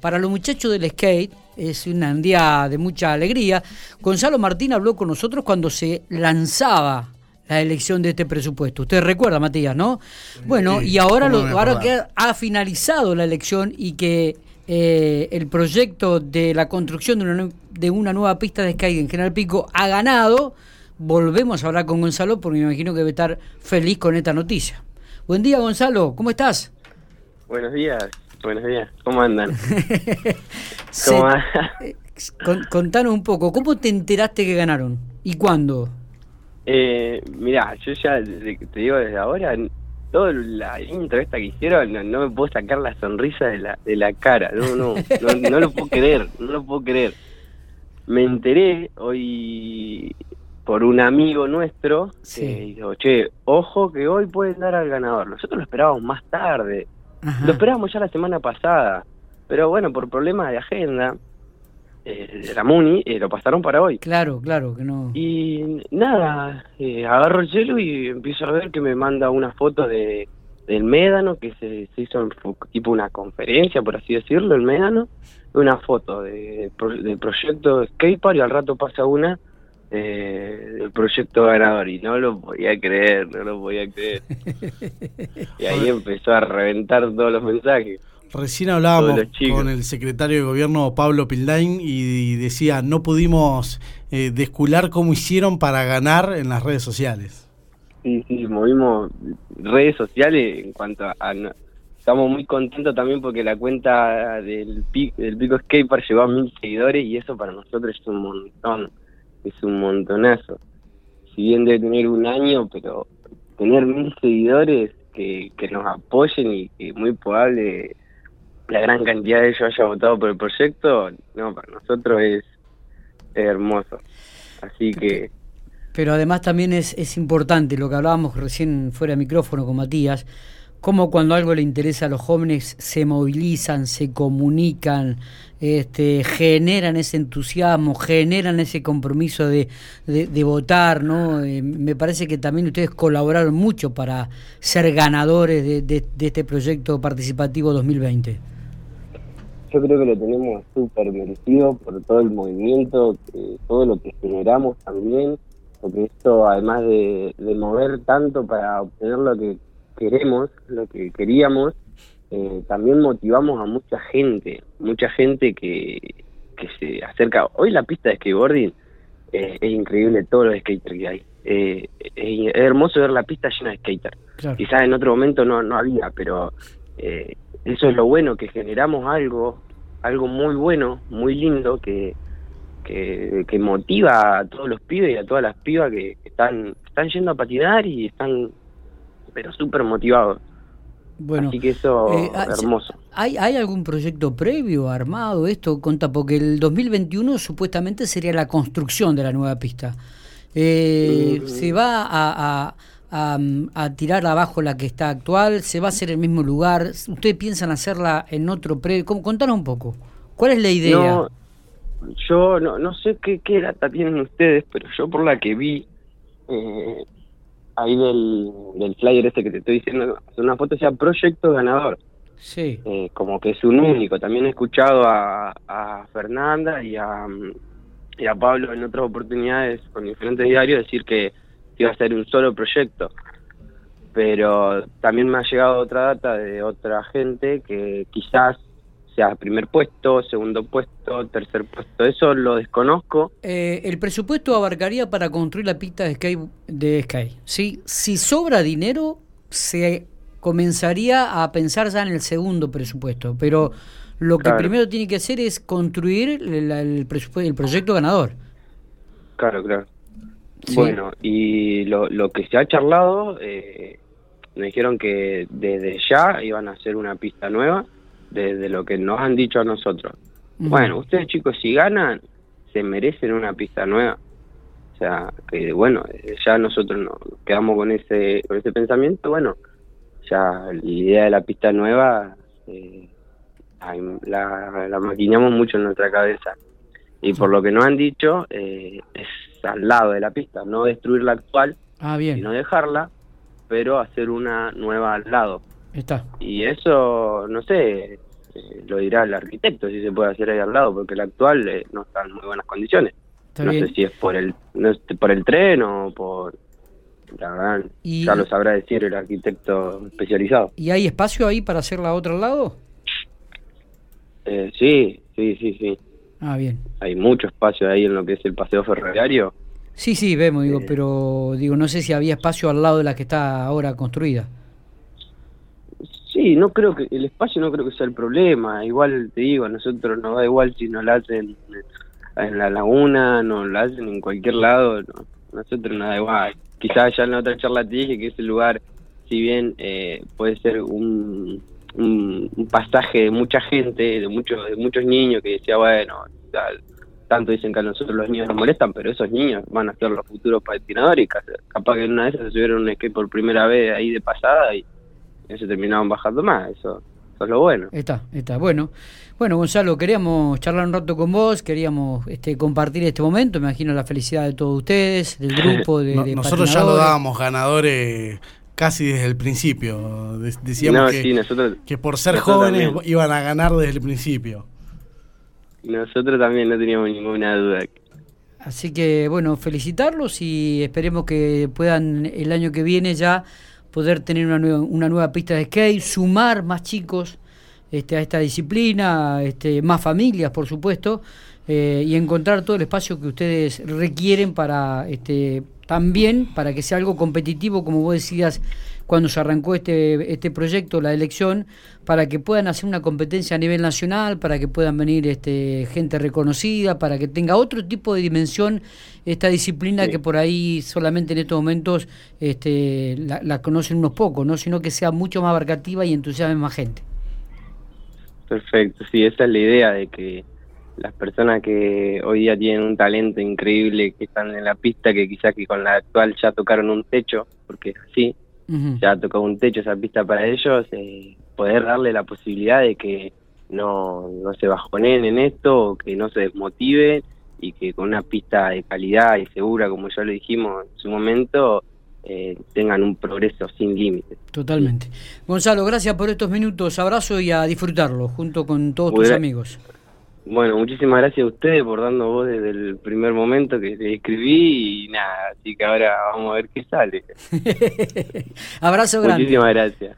Para los muchachos del skate es un día de mucha alegría. Gonzalo Martín habló con nosotros cuando se lanzaba la elección de este presupuesto. Usted recuerda, Matías, ¿no? Bueno, y ahora, lo, ahora que ha finalizado la elección y que eh, el proyecto de la construcción de una, de una nueva pista de skate en General Pico ha ganado, volvemos a hablar con Gonzalo porque me imagino que debe estar feliz con esta noticia. Buen día, Gonzalo, ¿cómo estás? Buenos días. Buenos días, ¿cómo andan? ¿Cómo eh, contanos un poco, ¿cómo te enteraste que ganaron? ¿Y cuándo? Eh, mirá, yo ya te digo desde ahora, toda la intro esta que hicieron, no, me puedo sacar la sonrisa de la, de la cara, no, no, no, lo puedo creer, no lo puedo creer. Me enteré hoy por un amigo nuestro sí. que dijo, che, ojo que hoy pueden dar al ganador. Nosotros lo esperábamos más tarde. Lo esperábamos ya la semana pasada, pero bueno, por problemas de agenda, eh, la MUNI eh, lo pasaron para hoy. Claro, claro, que no. Y nada, eh, agarro el celu y empiezo a ver que me manda una foto de del Médano, que se, hizo tipo una conferencia, por así decirlo, el Médano, una foto de, del proyecto Skatepark y al rato pasa una eh, del proyecto ganador y no lo podía creer, no lo podía creer. y ahí empezó a reventar todos los mensajes. Recién hablábamos con el secretario de gobierno Pablo Pildain y, decía, no pudimos eh, descular cómo hicieron para ganar en las redes sociales. Sí, sí, movimos redes sociales en cuanto a... estamos muy contentos también porque la cuenta del, del Pico Skater llegó a mil seguidores y eso para nosotros es un montón es un montonazo. Si bien debe tener un año, pero tener mil seguidores que, que nos apoyen y que muy probable la gran cantidad de ellos haya votado por el proyecto, no, para nosotros es, hermoso. Así que... Pero además también es, es importante lo que hablábamos recién fuera de micrófono con Matías, cómo cuando algo le interesa a los jóvenes se movilizan, se comunican, este, generan ese entusiasmo, generan ese compromiso de, votar, ¿no? Eh, me parece que también ustedes colaboraron mucho para ser ganadores de, este proyecto participativo 2020. Yo creo que lo tenemos súper merecido por todo el movimiento, todo lo que generamos también, porque esto además de mover tanto para obtener lo que queremos, lo que queríamos, eh, también motivamos a mucha gente, mucha gente que, que se acerca. Hoy la pista de skateboarding eh, es increíble todos los skaters que hay. Eh, es, hermoso ver la pista llena de skaters. Quizás en otro momento no, no había, pero eso es lo bueno, que generamos algo, algo muy bueno, muy lindo, que, que, que motiva a todos los pibes y a todas las pibas que están, están yendo a patinar y están pero súper motivado. Bueno, Así que eso eh, ah, hermoso. ¿hay, ¿Hay algún proyecto previo armado esto? Conta, porque el 2021 supuestamente sería la construcción de la nueva pista. Eh, mm. ¿Se va a, a, a, tirar abajo la que está actual? ¿Se va a hacer el mismo lugar? ¿Ustedes piensan hacerla en otro predio? Contanos un poco. ¿Cuál es la idea? yo no, no sé qué, qué data tienen ustedes, pero yo por la que vi, eh, ahí del, del flyer este que te estoy diciendo, una foto sea proyecto ganador. Sí. Eh, como que es un único. También he escuchado a, a Fernanda y a, y a Pablo en otras oportunidades con diferentes diarios decir que iba a ser un solo proyecto. Pero también me ha llegado otra data de otra gente que quizás sea primer puesto, segundo puesto, tercer puesto. Eso lo desconozco. Eh, el presupuesto abarcaría para construir la pista de Sky. De Sky ¿sí? Si sobra dinero, se comenzaría a pensar ya en el segundo presupuesto. Pero lo que primero tiene que hacer es construir el, el, el proyecto ganador. Claro, claro. Bueno, y lo, lo que se ha charlado, eh, me dijeron que desde ya iban a hacer una pista nueva de, lo que nos han dicho a nosotros. Bueno, ustedes chicos, si ganan, se merecen una pista nueva. O sea, que bueno, ya nosotros nos quedamos con ese, con ese pensamiento, bueno, ya la idea de la pista nueva eh, la, la maquinamos mucho en nuestra cabeza. Y por lo que nos han dicho, eh, es al lado de la pista, no destruir la actual, ah, bien. sino dejarla, pero hacer una nueva al lado. Está. Y eso, no sé, eh, lo dirá el arquitecto si se puede hacer ahí al lado, porque el actual eh, no está en muy buenas condiciones. no sé si es por el no por el tren o por la verdad, ya lo sabrá decir el arquitecto especializado. ¿Y hay espacio ahí para hacer la otra al lado? Eh, sí, sí, sí, sí. Ah, bien. Hay mucho espacio ahí en lo que es el paseo ferroviario. Sí, sí, vemos, digo, pero digo, no sé si había espacio al lado de la que está ahora construida. Sí, no creo que el espacio no creo que sea el problema. Igual te digo, a nosotros nos da igual si nos la hacen en la laguna, nos la hacen en cualquier lado. No, nosotros nos da igual. Quizás ya en la otra charla te dije que ese lugar, si bien eh, puede ser un, un, pasaje de mucha gente, de muchos de muchos niños que decía, bueno, tanto dicen que a nosotros los niños nos molestan, pero esos niños van a ser los futuros patinadores y capaz que en una de esas se subieron un skate por primera vez ahí de pasada y se terminaban bajando más, eso, es lo bueno. Está, está, bueno. Bueno, Gonzalo, queríamos charlar un rato con vos, queríamos este, compartir este momento, me imagino la felicidad de todos ustedes, del grupo de, Nosotros ya lo dábamos ganadores casi desde el principio. Decíamos que, por ser jóvenes iban a ganar desde el principio. Nosotros también no teníamos ninguna duda. Así que bueno, felicitarlos y esperemos que puedan el año que viene ya poder tener una nueva, una nueva pista de skate, sumar más chicos este, a esta disciplina, este, más familias, por supuesto, eh, y encontrar todo el espacio que ustedes requieren para este, también para que sea algo competitivo, como vos decías cuando se arrancó este, este proyecto, la elección, para que puedan hacer una competencia a nivel nacional, para que puedan venir este, gente reconocida, para que tenga otro tipo de dimensión esta disciplina que por ahí solamente en estos momentos este, la, conocen unos pocos, ¿no? sino que sea mucho más abarcativa y entusiasme más gente. Perfecto, sí, esa es la idea de que las personas que hoy día tienen un talento increíble, que están en la pista, que quizás que con la actual ya tocaron un techo, porque es así, ya tocó un techo esa pista para ellos, eh, poder darle la posibilidad de que no, no se bajonen en esto, que no se desmotive y que con una pista de calidad y segura, como ya lo dijimos en su momento, eh, tengan un progreso sin límites. Totalmente. Gonzalo, gracias por estos minutos, abrazo y a disfrutarlo junto con todos tus amigos. Bueno, muchísimas gracias a ustedes por dando voz desde el primer momento que escribí y nada, así que ahora vamos a ver qué sale. Abrazo grande. Muchísimas gracias.